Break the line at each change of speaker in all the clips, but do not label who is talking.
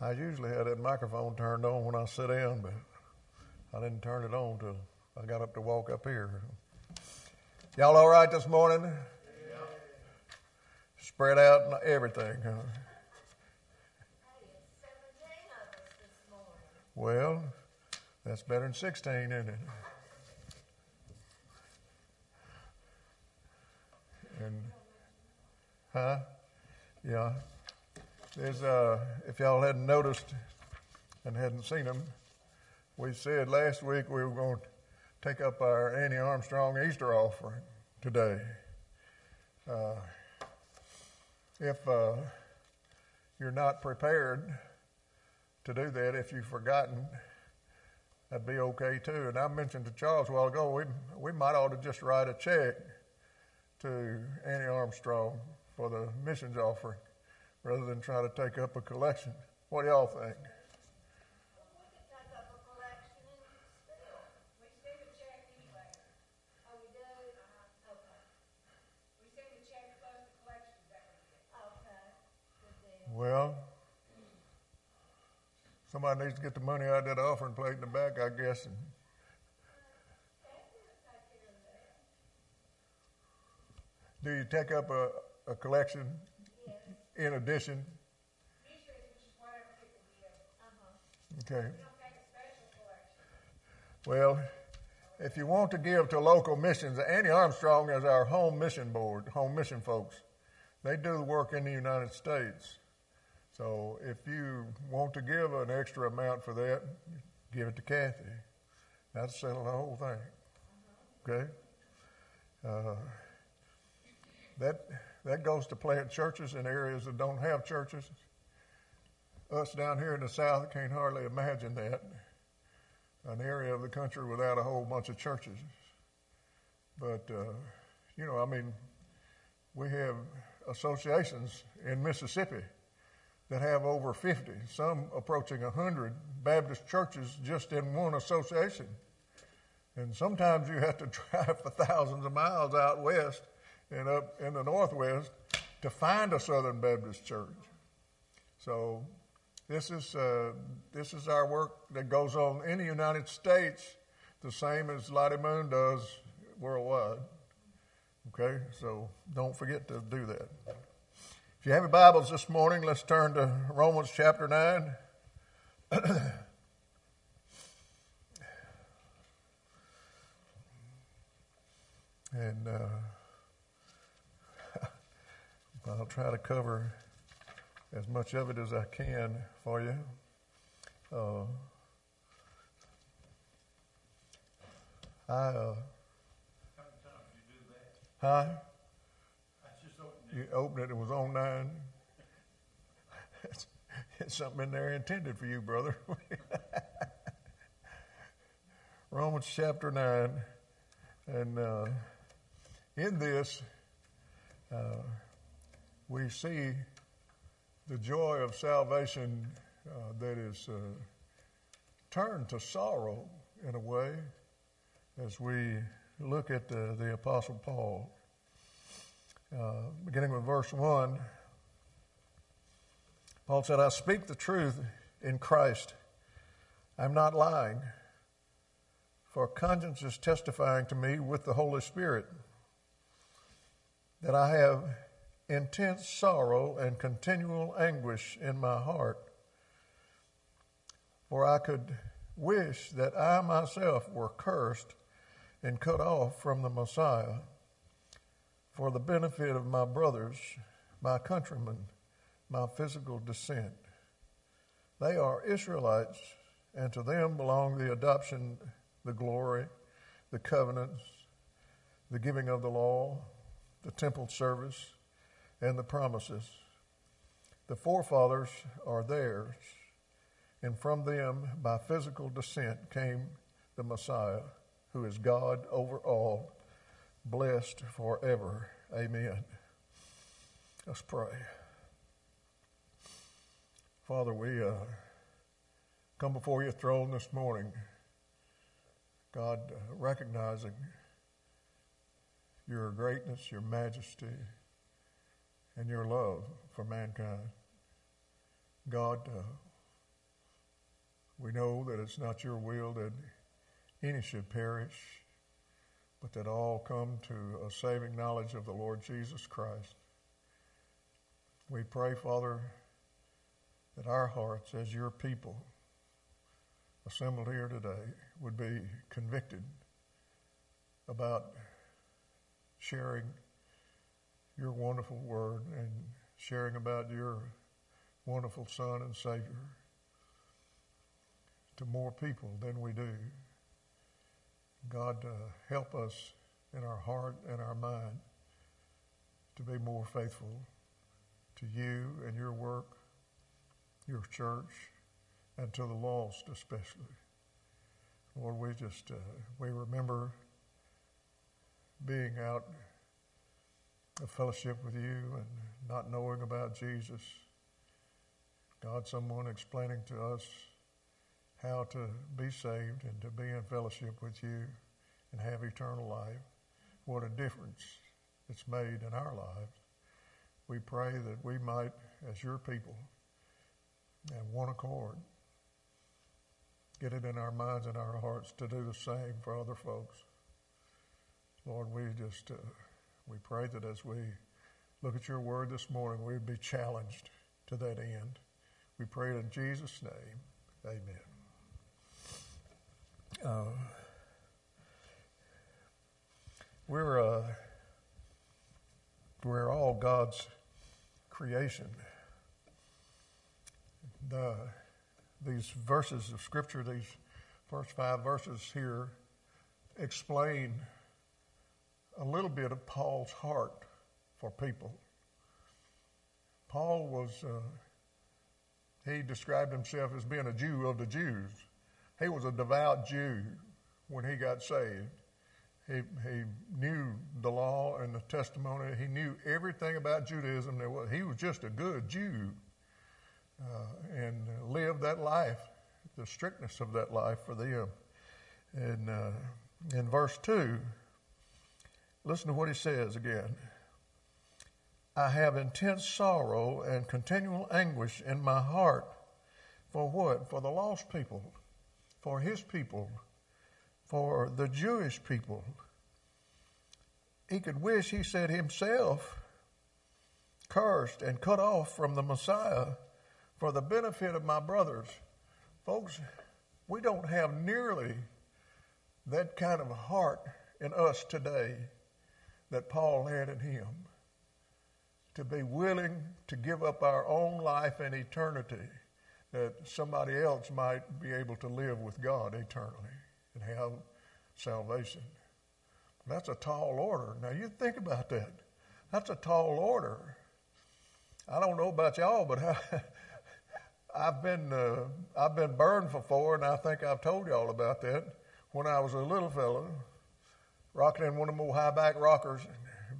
I usually have that microphone turned on when I sit down, but I didn't turn it on till I got up to walk up here. Y'all all right this morning? Yeah. Spread out and everything, huh? Well, that's better than 16, isn't it? And, huh? Yeah. There's, uh, if y'all hadn't noticed and hadn't seen them, we said last week we were going to take up our Annie Armstrong Easter offering today. Uh, if uh, you're not prepared to do that, if you've forgotten, that'd be okay too. And I mentioned to Charles a while ago, we, we might ought to just write a check to Annie Armstrong for the missions offering rather than try to take up a collection. What do y'all think? Well, somebody needs to get the money out of that offering plate in the back, I guess. And do you take up a, a collection in addition? Okay. Well, if you want to give to local missions, Annie Armstrong is our home mission board, home mission folks. They do the work in the United States. So if you want to give an extra amount for that, give it to Kathy. That'll settle the whole thing. Okay? Uh, that that goes to plant churches in areas that don't have churches. Us down here in the South can't hardly imagine that. An area of the country without a whole bunch of churches. But, uh, you know, I mean, we have associations in Mississippi that have over 50, some approaching 100 Baptist churches just in one association. And sometimes you have to drive for thousands of miles out west and up in the Northwest to find a Southern Baptist church. So this is, uh, this is our work that goes on in the United States, the same as Lottie Moon does worldwide. Okay, so don't forget to do that. If you have your Bibles this morning, let's turn to Romans chapter 9. and uh, I'll try to cover as much of it as I can for you. Uh, I, uh, Huh? You opened it, it was on nine. it's, it's something in there intended for you, brother. Romans chapter 9. And uh, in this, uh, we see the joy of salvation uh, that is uh, turned to sorrow in a way as we look at the, the Apostle Paul. Uh, beginning with verse 1, Paul said, I speak the truth in Christ. I'm not lying, for conscience is testifying to me with the Holy Spirit that I have intense sorrow and continual anguish in my heart. For I could wish that I myself were cursed and cut off from the Messiah for the benefit of my brothers, my countrymen, my physical descent. They are Israelites, and to them belong the adoption, the glory, the covenants, the giving of the law, the temple service and the promises. The forefathers are theirs, and from them, by physical descent, came the Messiah, who is God over all, blessed forever. Amen. Let's pray. Father, we uh, come before your throne this morning, God, uh, recognizing your greatness, your majesty and your love for mankind. God, uh, We know that it's not your will that any should perish, but that all come to a saving knowledge of the Lord Jesus Christ. We pray, Father, that our hearts, as your people assembled here today, would be convicted about sharing your wonderful word and sharing about your wonderful Son and Savior to more people than we do. God, uh, help us in our heart and our mind to be more faithful to you and your work, your church, and to the lost especially. Lord, we just, uh, we remember being out of fellowship with you and not knowing about Jesus. God, someone explaining to us how to be saved and to be in fellowship with you and have eternal life. What a difference it's made in our lives. We pray that we might, as your people, in one accord, get it in our minds and our hearts to do the same for other folks. Lord, we just uh, we pray that as we look at your word this morning, we'd be challenged to that end. We pray it in Jesus' name. Amen. Uh, we're uh, we're all God's creation. The, these verses of Scripture, these first five verses here, explain a little bit of Paul's heart for people. Paul was, uh, he described himself as being a Jew of the Jews. He was a devout Jew when he got saved. He, he knew the law and the testimony. He knew everything about Judaism. There was, he was just a good Jew uh, and lived that life, the strictness of that life for them. And uh, in verse 2, listen to what he says again. I have intense sorrow and continual anguish in my heart. For what? For the lost people for his people, for the Jewish people. He could wish, he said himself, cursed and cut off from the Messiah for the benefit of my brothers. Folks, we don't have nearly that kind of heart in us today that Paul had in him to be willing to give up our own life and eternity that somebody else might be able to live with God eternally and have salvation. That's a tall order. Now you think about that. That's a tall order. I don't know about y'all, but I, have been uh, I've been burned before, and I think I've told y'all about that. When I was a little fellow, rocking in one of them high back rockers.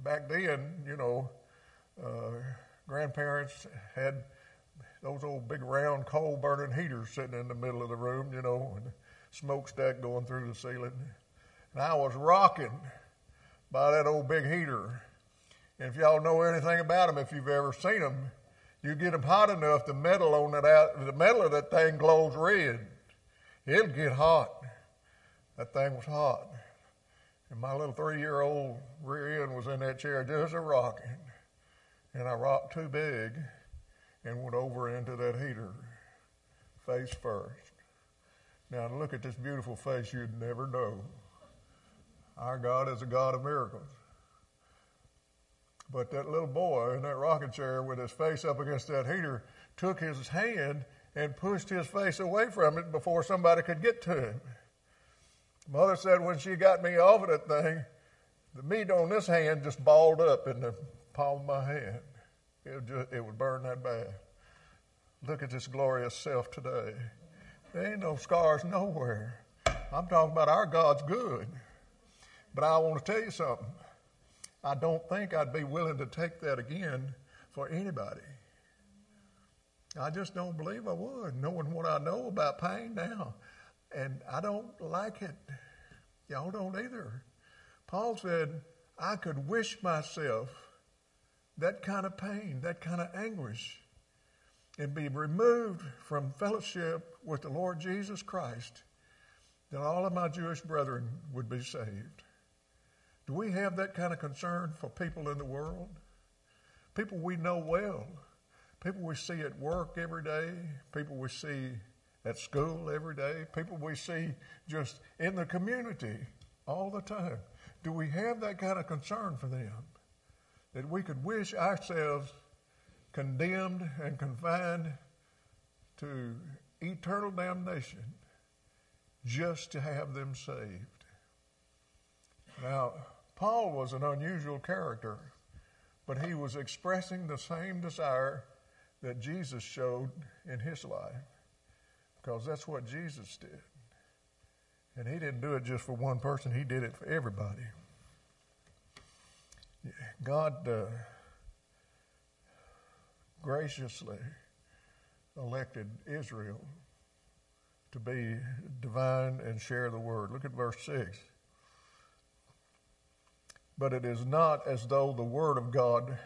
Back then, you know, uh, grandparents had those old big round coal burning heaters sitting in the middle of the room, you know, and smokestack going through the ceiling. And I was rocking by that old big heater. And if y'all know anything about them, if you've ever seen them, you get them hot enough, the metal on that out, the metal of that thing glows red. It'll get hot. That thing was hot. And my little three-year-old rear end was in that chair just a rocking. And I rocked too big and went over into that heater face first. Now, to look at this beautiful face, you'd never know. Our God is a God of miracles. But that little boy in that rocking chair with his face up against that heater took his hand and pushed his face away from it before somebody could get to him. Mother said when she got me off of that thing, the meat on this hand just balled up in the palm of my hand. It just, it would burn that bad. Look at this glorious self today. There ain't no scars nowhere. I'm talking about our God's good. But I want to tell you something. I don't think I'd be willing to take that again for anybody. I just don't believe I would, knowing what I know about pain now. And I don't like it. Y'all don't either. Paul said, I could wish myself that kind of pain, that kind of anguish. and be removed from fellowship with the Lord Jesus Christ, then all of my Jewish brethren would be saved. Do we have that kind of concern for people in the world? People we know well, people we see at work every day, people we see at school every day, people we see just in the community all the time. Do we have that kind of concern for them? That we could wish ourselves condemned and confined to eternal damnation just to have them saved. Now, Paul was an unusual character, but he was expressing the same desire that Jesus showed in his life because that's what Jesus did. And he didn't do it just for one person, he did it for everybody. God uh, graciously elected Israel to be divine and share the word. Look at verse 6. But it is not as though the word of God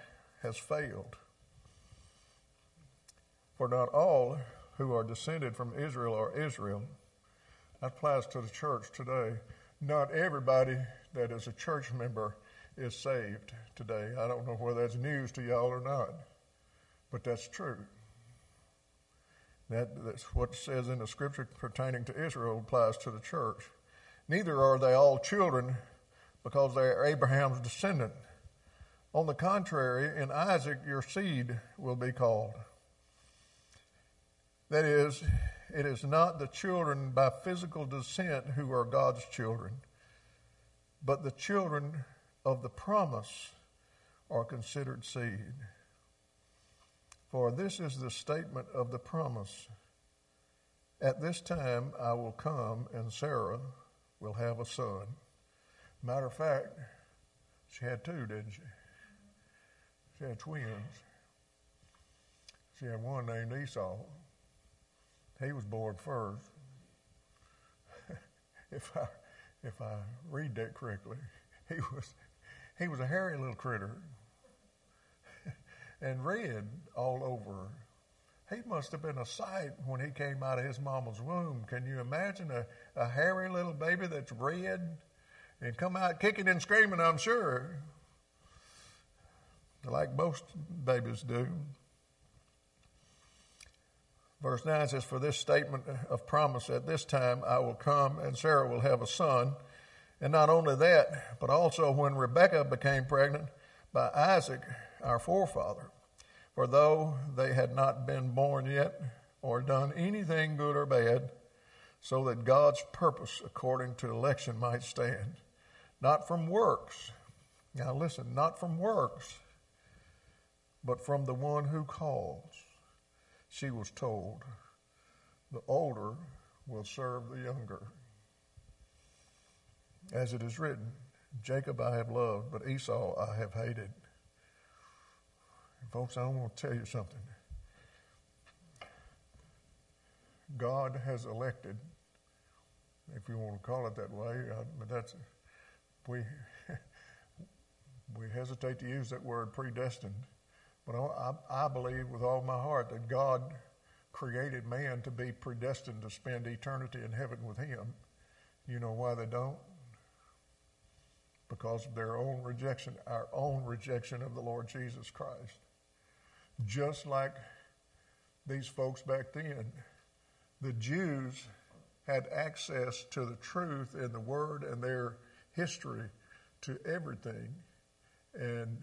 has failed. For not all who are descended from Israel are Israel. That applies to the church today. Not everybody that is a church member is saved today. I don't know whether that's news to y'all or not, but that's true. That, that's what it says in the scripture pertaining to Israel applies to the church. Neither are they all children because they are Abraham's descendant. On the contrary, in Isaac your seed will be called. That is, it is not the children by physical descent who are God's children, but the children of the promise are considered seed. For this is the statement of the promise. At this time I will come, and Sarah will have a son. Matter of fact, she had two, didn't she? She had twins. She had one named Esau. He was born first. if I if I read that correctly, he was he was a hairy little critter and red all over. He must have been a sight when he came out of his mama's womb. Can you imagine a, a hairy little baby that's red and come out kicking and screaming, I'm sure, like most babies do. Verse 9 says, For this statement of promise at this time I will come and Sarah will have a son. And not only that, but also when Rebekah became pregnant by Isaac, our forefather. For though they had not been born yet or done anything good or bad, so that God's purpose according to election might stand, not from works. Now listen, not from works, but from the one who calls. She was told, the older will serve the younger. As it is written, Jacob I have loved, but Esau I have hated. Folks, I want to tell you something. God has elected, if you want to call it that way, but that's we we hesitate to use that word predestined, but I, I believe with all my heart that God created man to be predestined to spend eternity in heaven with Him. You know why they don't? Because of their own rejection, our own rejection of the Lord Jesus Christ. Just like these folks back then, the Jews had access to the truth and the Word and their history to everything. And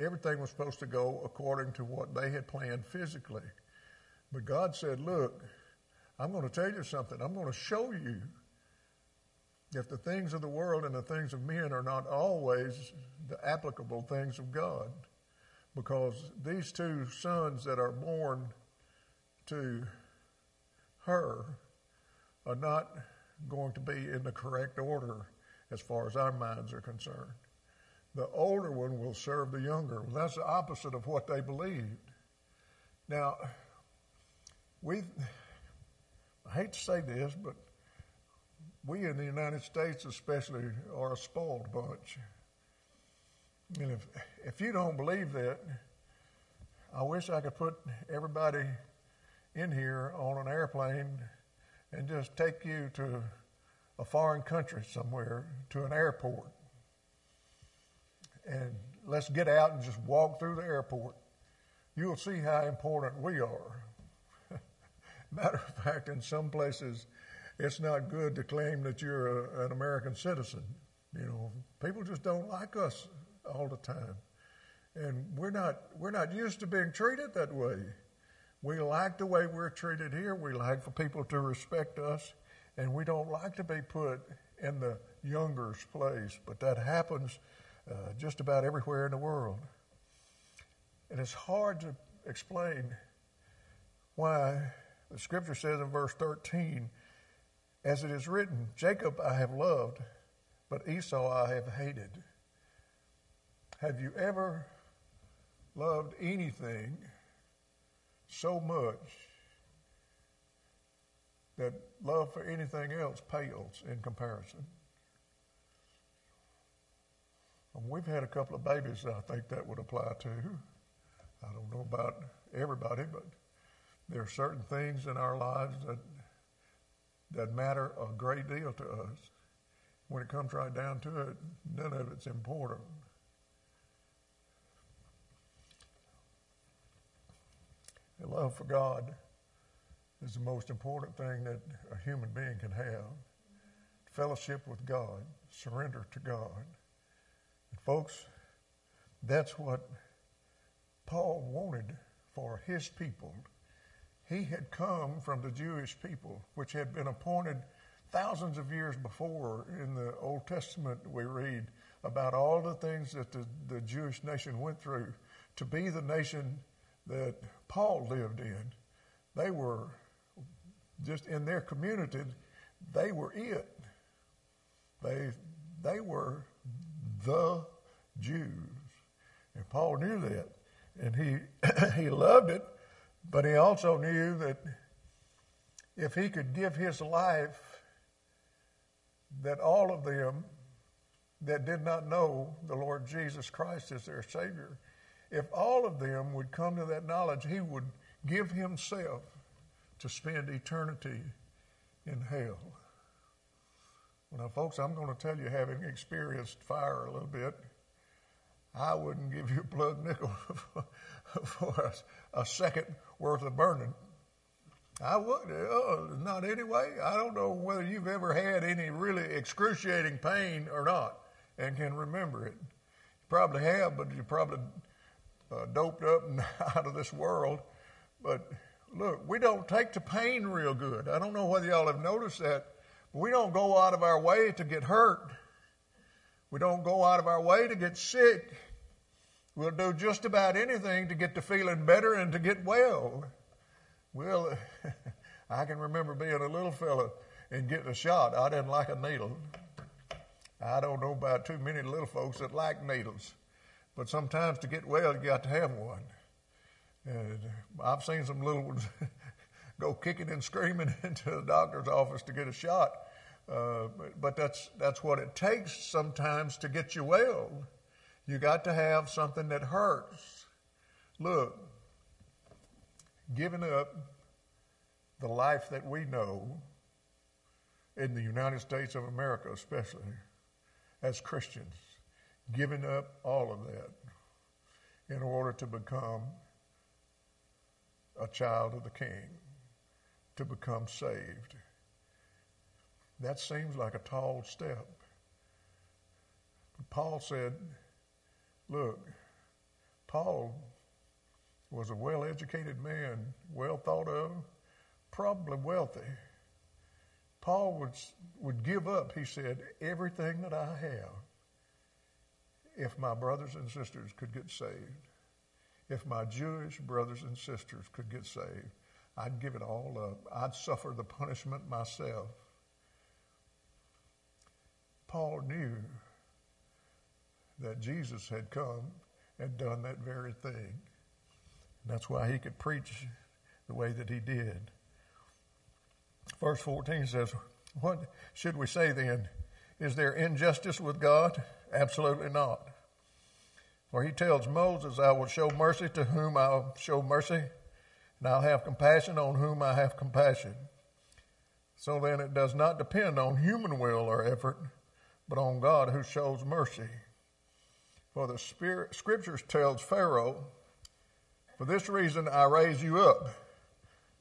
everything was supposed to go according to what they had planned physically. But God said, Look, I'm going to tell you something. I'm going to show you that the things of the world and the things of men are not always the applicable things of God. Because these two sons that are born to her are not going to be in the correct order as far as our minds are concerned. The older one will serve the younger. Well, that's the opposite of what they believed. Now, we, I hate to say this, but we in the United States especially are a spoiled bunch. And if, if you don't believe that, I wish I could put everybody in here on an airplane and just take you to a foreign country somewhere, to an airport. And let's get out and just walk through the airport. You'll see how important we are. Matter of fact, in some places, it's not good to claim that you're a, an American citizen. You know, people just don't like us all the time. And we're not, we're not used to being treated that way. We like the way we're treated here. We like for people to respect us. And we don't like to be put in the younger's place. But that happens uh, just about everywhere in the world. And it's hard to explain why the scripture says in verse 13, as it is written, Jacob I have loved, but Esau I have hated. Have you ever loved anything so much that love for anything else pales in comparison? We've had a couple of babies I think that would apply to. I don't know about everybody, but there are certain things in our lives that that matter a great deal to us. When it comes right down to it, none of it's important. A love for God is the most important thing that a human being can have. Fellowship with God, surrender to God. Folks, that's what Paul wanted for his people he had come from the Jewish people, which had been appointed thousands of years before in the Old Testament. We read about all the things that the, the Jewish nation went through to be the nation that Paul lived in. They were just in their community, they were it. They, they were the Jews. And Paul knew that. And he, he loved it but he also knew that if he could give his life, that all of them that did not know the Lord Jesus Christ as their Savior, if all of them would come to that knowledge, he would give himself to spend eternity in hell. Well, now, folks, I'm going to tell you, having experienced fire a little bit, I wouldn't give you a plug nickel for a, a second worth of burning. I would. Oh, not anyway. I don't know whether you've ever had any really excruciating pain or not and can remember it. You probably have, but you're probably uh, doped up and out of this world. But look, we don't take to pain real good. I don't know whether y'all have noticed that. We don't go out of our way to get hurt. We don't go out of our way to get sick. We'll do just about anything to get to feeling better and to get well. Well, I can remember being a little fellow and getting a shot. I didn't like a needle. I don't know about too many little folks that like needles. But sometimes to get well, you got to have one. And I've seen some little ones go kicking and screaming into the doctor's office to get a shot. Uh, but, but that's, that's what it takes sometimes to get you well. You got to have something that hurts. Look, giving up the life that we know in the United States of America, especially as Christians, giving up all of that in order to become a child of the King, to become saved. That seems like a tall step. But Paul said, Look, Paul was a well educated man, well thought of, probably wealthy. Paul would, would give up, he said, everything that I have if my brothers and sisters could get saved. If my Jewish brothers and sisters could get saved, I'd give it all up. I'd suffer the punishment myself. Paul knew that Jesus had come and done that very thing. That's why he could preach the way that he did. Verse 14 says, What should we say then? Is there injustice with God? Absolutely not. For he tells Moses, I will show mercy to whom I'll show mercy, and I'll have compassion on whom I have compassion. So then it does not depend on human will or effort, but on God who shows mercy. For the Spirit, Scriptures tells Pharaoh, For this reason I raise you up,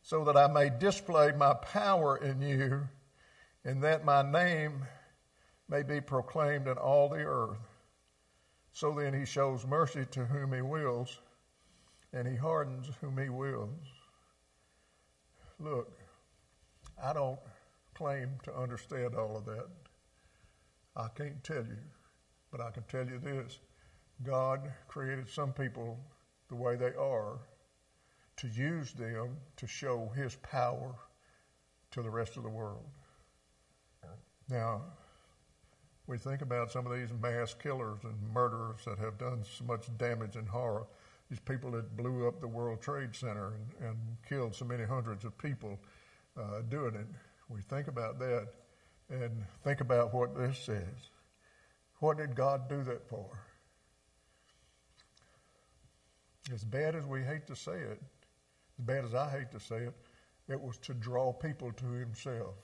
so that I may display my power in you, and that my name may be proclaimed in all the earth. So then he shows mercy to whom he wills, and he hardens whom he wills. Look, I don't claim to understand all of that. I can't tell you, but I can tell you this God created some people the way they are to use them to show his power to the rest of the world. Now, we think about some of these mass killers and murderers that have done so much damage and horror. These people that blew up the World Trade Center and, and killed so many hundreds of people uh, doing it. We think about that and think about what this says. What did God do that for? As bad as we hate to say it, as bad as I hate to say it, it was to draw people to Himself.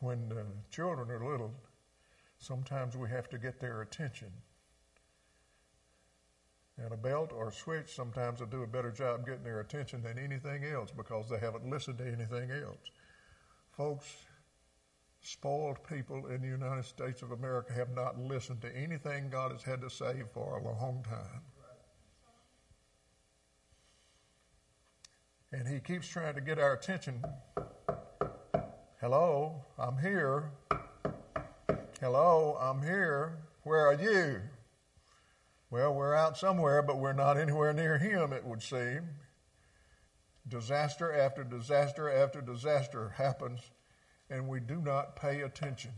When uh, children are little, sometimes we have to get their attention. And a belt or a switch sometimes will do a better job getting their attention than anything else because they haven't listened to anything else. Folks, spoiled people in the United States of America have not listened to anything God has had to say for a long time. And He keeps trying to get our attention Hello, I'm here. Hello, I'm here. Where are you? Well, we're out somewhere, but we're not anywhere near him, it would seem. Disaster after disaster after disaster happens, and we do not pay attention.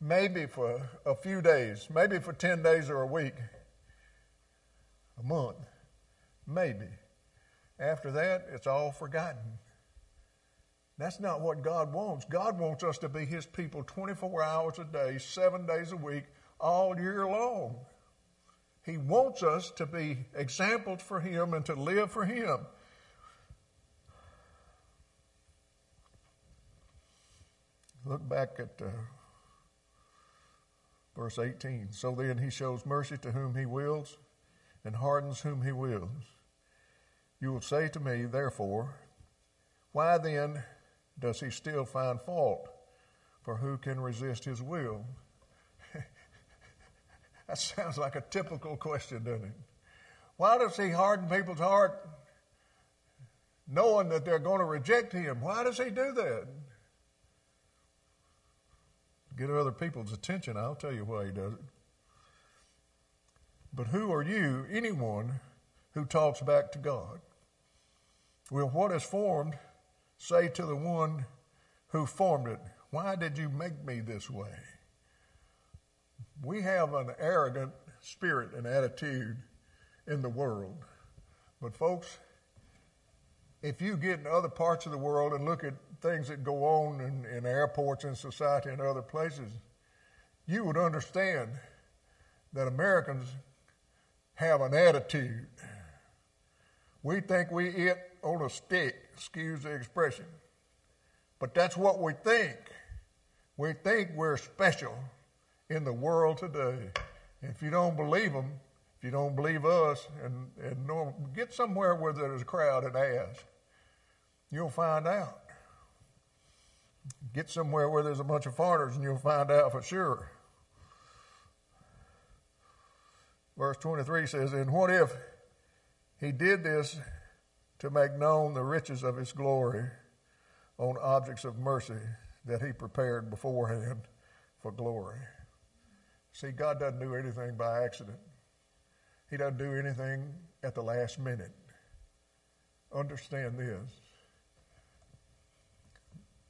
Maybe for a few days, maybe for 10 days or a week, a month, maybe. After that, it's all forgotten. That's not what God wants. God wants us to be His people 24 hours a day, seven days a week, all year long. He wants us to be examples for Him and to live for Him. Look back at uh, verse 18. So then He shows mercy to whom He wills and hardens whom He wills. You will say to me, therefore, why then does he still find fault? For who can resist his will? that sounds like a typical question, doesn't it? Why does he harden people's heart knowing that they're going to reject him? Why does he do that? Get other people's attention. I'll tell you why he does it. But who are you, anyone, who talks back to God? Will what is formed say to the one who formed it, Why did you make me this way? We have an arrogant spirit and attitude in the world. But, folks, if you get in other parts of the world and look at things that go on in, in airports and society and other places, you would understand that Americans have an attitude. We think we eat on a stick, excuse the expression. But that's what we think. We think we're special in the world today. If you don't believe them, if you don't believe us, and, and get somewhere where there's a crowd and ask. You'll find out. Get somewhere where there's a bunch of foreigners and you'll find out for sure. Verse 23 says, And what if he did this to make known the riches of his glory on objects of mercy that he prepared beforehand for glory. See, God doesn't do anything by accident. He doesn't do anything at the last minute. Understand this.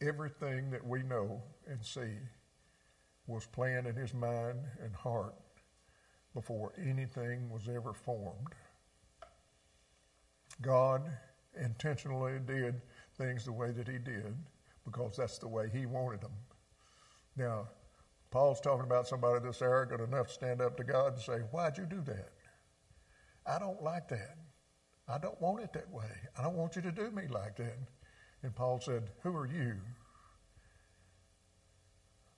Everything that we know and see was planned in his mind and heart before anything was ever formed. God intentionally did things the way that He did because that's the way He wanted them. Now, Paul's talking about somebody that's arrogant enough to stand up to God and say, Why'd you do that? I don't like that. I don't want it that way. I don't want you to do me like that. And Paul said, Who are you?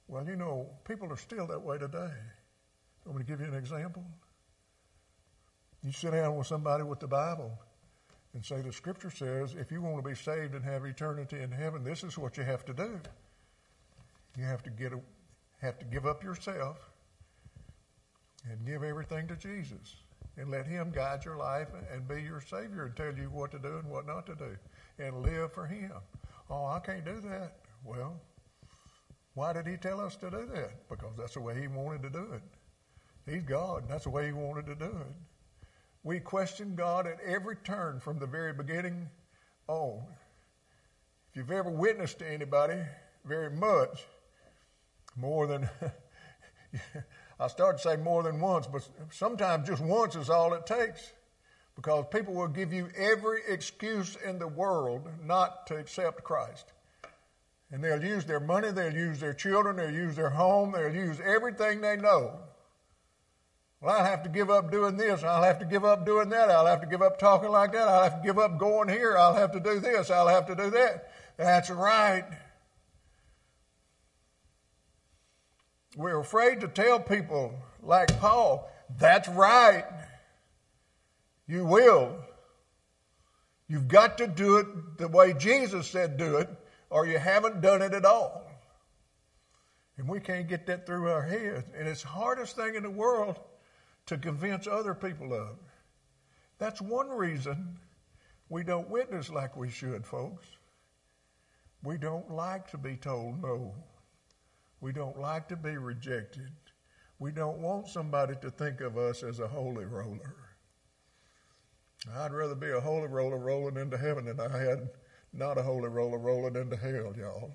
Well, you know, people are still that way today. I'm going to give you an example. You sit down with somebody with the Bible and say, The Scripture says, if you want to be saved and have eternity in heaven, this is what you have to do. You have to get a, have to give up yourself and give everything to Jesus and let Him guide your life and be your Savior and tell you what to do and what not to do and live for Him. Oh, I can't do that. Well, why did He tell us to do that? Because that's the way He wanted to do it. He's God, and that's the way He wanted to do it. We question God at every turn from the very beginning on. If you've ever witnessed to anybody very much, more than, I started to say more than once, but sometimes just once is all it takes. Because people will give you every excuse in the world not to accept Christ. And they'll use their money, they'll use their children, they'll use their home, they'll use everything they know. Well, I'll have to give up doing this, I'll have to give up doing that, I'll have to give up talking like that, I'll have to give up going here, I'll have to do this, I'll have to do that. That's right. We're afraid to tell people like Paul, that's right. You will. You've got to do it the way Jesus said do it, or you haven't done it at all. And we can't get that through our heads. And it's the hardest thing in the world to convince other people of. That's one reason we don't witness like we should, folks. We don't like to be told no. We don't like to be rejected. We don't want somebody to think of us as a holy roller. I'd rather be a holy roller rolling into heaven than I had not a holy roller rolling into hell, y'all.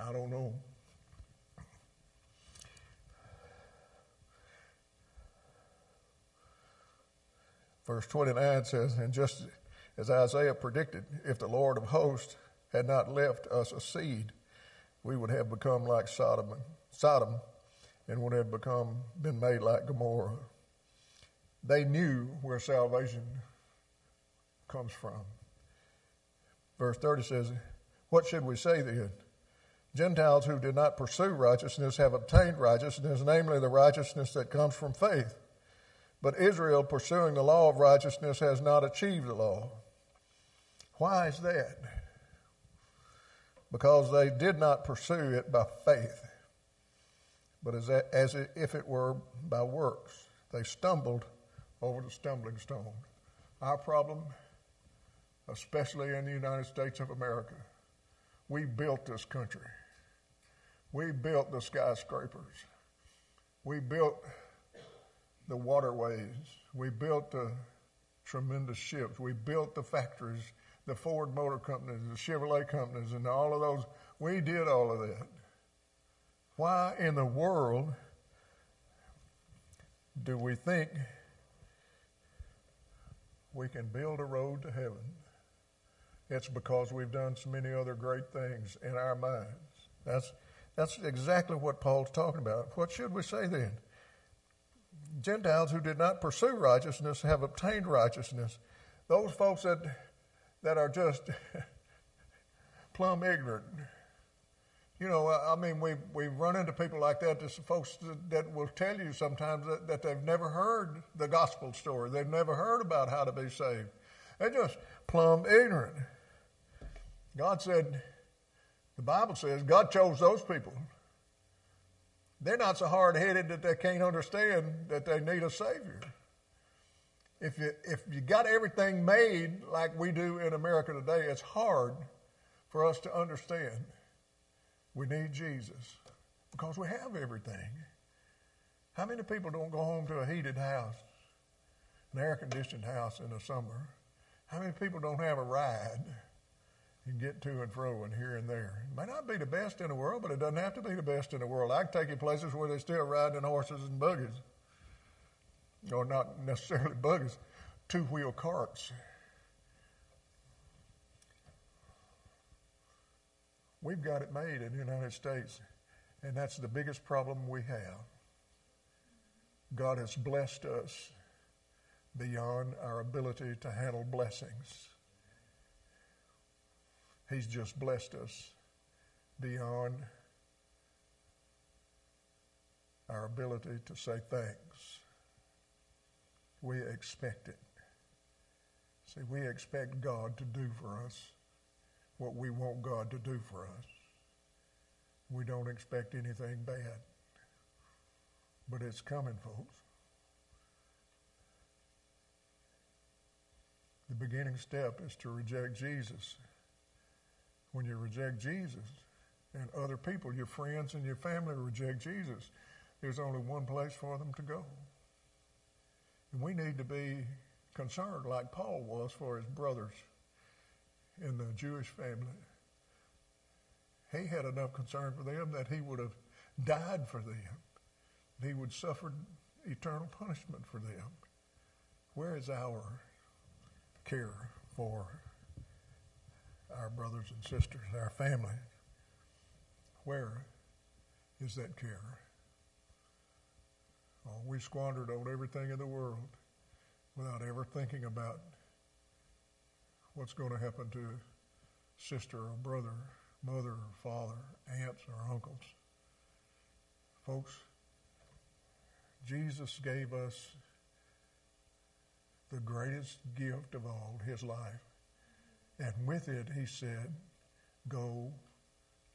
I don't know. Verse 29 says, And just as Isaiah predicted, if the Lord of hosts had not left us a seed, we would have become like Sodom, Sodom and would have become been made like Gomorrah. They knew where salvation comes from. Verse 30 says, What should we say then? Gentiles who did not pursue righteousness have obtained righteousness, namely the righteousness that comes from faith. But Israel, pursuing the law of righteousness, has not achieved the law. Why is that? Because they did not pursue it by faith, but as, as if it were by works. They stumbled over the stumbling stone. Our problem, especially in the United States of America, we built this country. We built the skyscrapers. We built the waterways. We built the tremendous ships. We built the factories the Ford Motor Companies, the Chevrolet companies, and all of those. We did all of that. Why in the world do we think we can build a road to heaven? It's because we've done so many other great things in our minds. That's, that's exactly what Paul's talking about. What should we say then? Gentiles who did not pursue righteousness have obtained righteousness. Those folks that that are just plumb ignorant. You know, I mean, we we run into people like that. There's folks that will tell you sometimes that, that they've never heard the gospel story. They've never heard about how to be saved. They're just plumb ignorant. God said, the Bible says, God chose those people. They're not so hard headed that they can't understand that they need a Savior if you, if you got everything made like we do in America today, it's hard for us to understand. We need Jesus because we have everything. How many people don't go home to a heated house, an air conditioned house in the summer? How many people don't have a ride and get to and fro and here and there? It may not be the best in the world, but it doesn't have to be the best in the world. I can take you places where they're still riding horses and buggies or not necessarily buggies, two wheel carts. We've got it made in the United States. And that's the biggest problem we have. God has blessed us beyond our ability to handle blessings. He's just blessed us beyond our ability to say thanks. We expect it. See, we expect God to do for us what we want God to do for us. We don't expect anything bad. But it's coming, folks. The beginning step is to reject Jesus. When you reject Jesus and other people, your friends and your family reject Jesus, there's only one place for them to go. And we need to be concerned, like Paul was for his brothers in the Jewish family. He had enough concern for them that he would have died for them. He would suffer eternal punishment for them. Where is our care for our brothers and sisters, our family? Where is that care? Oh, we squandered on everything in the world without ever thinking about what's going to happen to sister or brother, mother or father, aunts or uncles. Folks, Jesus gave us the greatest gift of all, his life. And with it, he said, Go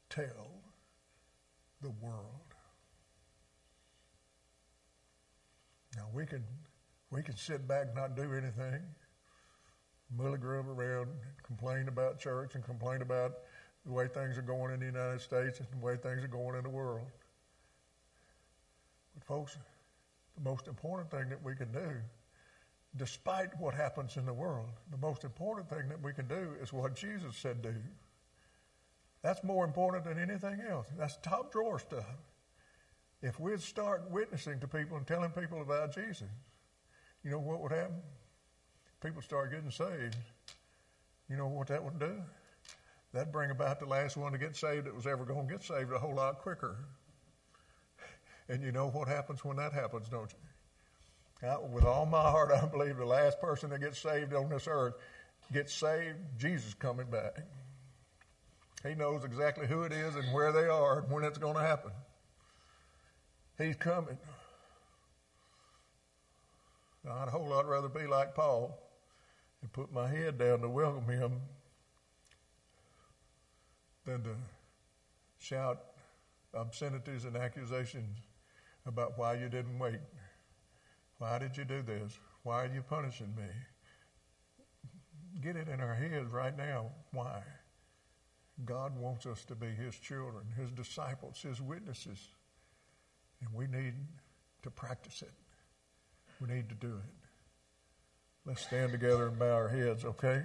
tell the world. Now we can we can sit back and not do anything, mully grub around, complain about church and complain about the way things are going in the United States and the way things are going in the world. But folks, the most important thing that we can do, despite what happens in the world, the most important thing that we can do is what Jesus said do. That's more important than anything else. That's top drawer stuff. If we'd start witnessing to people and telling people about Jesus, you know what would happen? People start getting saved. You know what that would do? That'd bring about the last one to get saved that was ever going to get saved a whole lot quicker. And you know what happens when that happens, don't you? With all my heart, I believe the last person that gets saved on this earth gets saved, Jesus coming back. He knows exactly who it is and where they are and when it's going to happen. He's coming. Now, I'd a whole lot rather be like Paul and put my head down to welcome him than to shout obscenities and accusations about why you didn't wait. Why did you do this? Why are you punishing me? Get it in our heads right now. Why? God wants us to be His children, His disciples, His witnesses. And we need to practice it. We need to do it. Let's stand together and bow our heads, okay?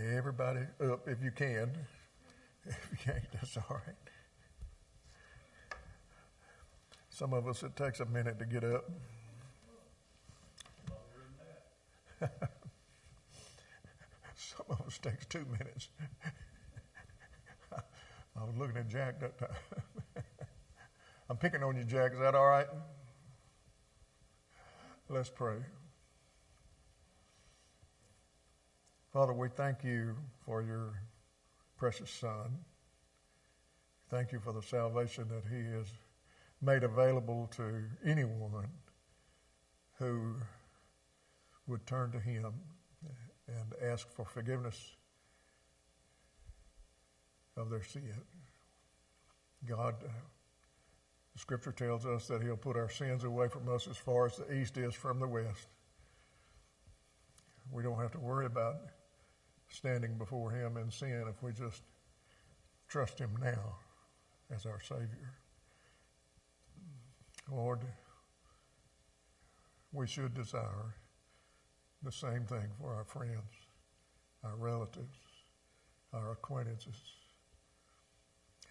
Everybody up if you can. If you can't, that's all right. Some of us, it takes a minute to get up. Some of us takes two minutes. I was looking at Jack that time. I'm picking on you, Jack. Is that all right? Let's pray. Father, we thank you for your precious Son. Thank you for the salvation that he has made available to anyone who would turn to him and ask for forgiveness of their sin. God, uh, the scripture tells us that He'll put our sins away from us as far as the east is from the west. We don't have to worry about standing before Him in sin if we just trust Him now as our Savior. Lord, we should desire the same thing for our friends, our relatives, our acquaintances.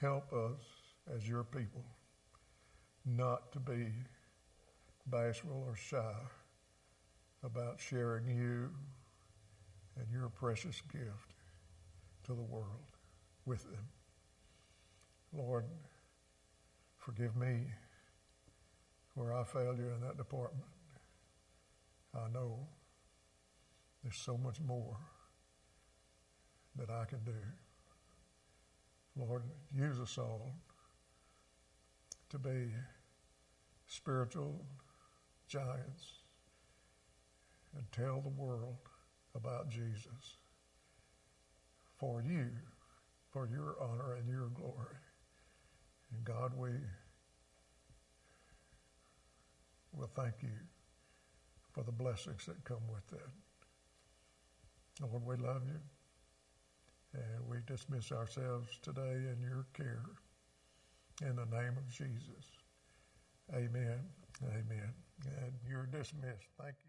Help us as your people not to be bashful or shy about sharing you and your precious gift to the world with them. Lord, forgive me where I failed you in that department. I know there's so much more that I can do. Lord, use us all to be spiritual giants and tell the world about Jesus for you, for your honor and your glory. And God, we will thank you for the blessings that come with that. Lord, we love you. And we dismiss ourselves today in your care. In the name of Jesus. Amen. Amen. And you're dismissed. Thank you.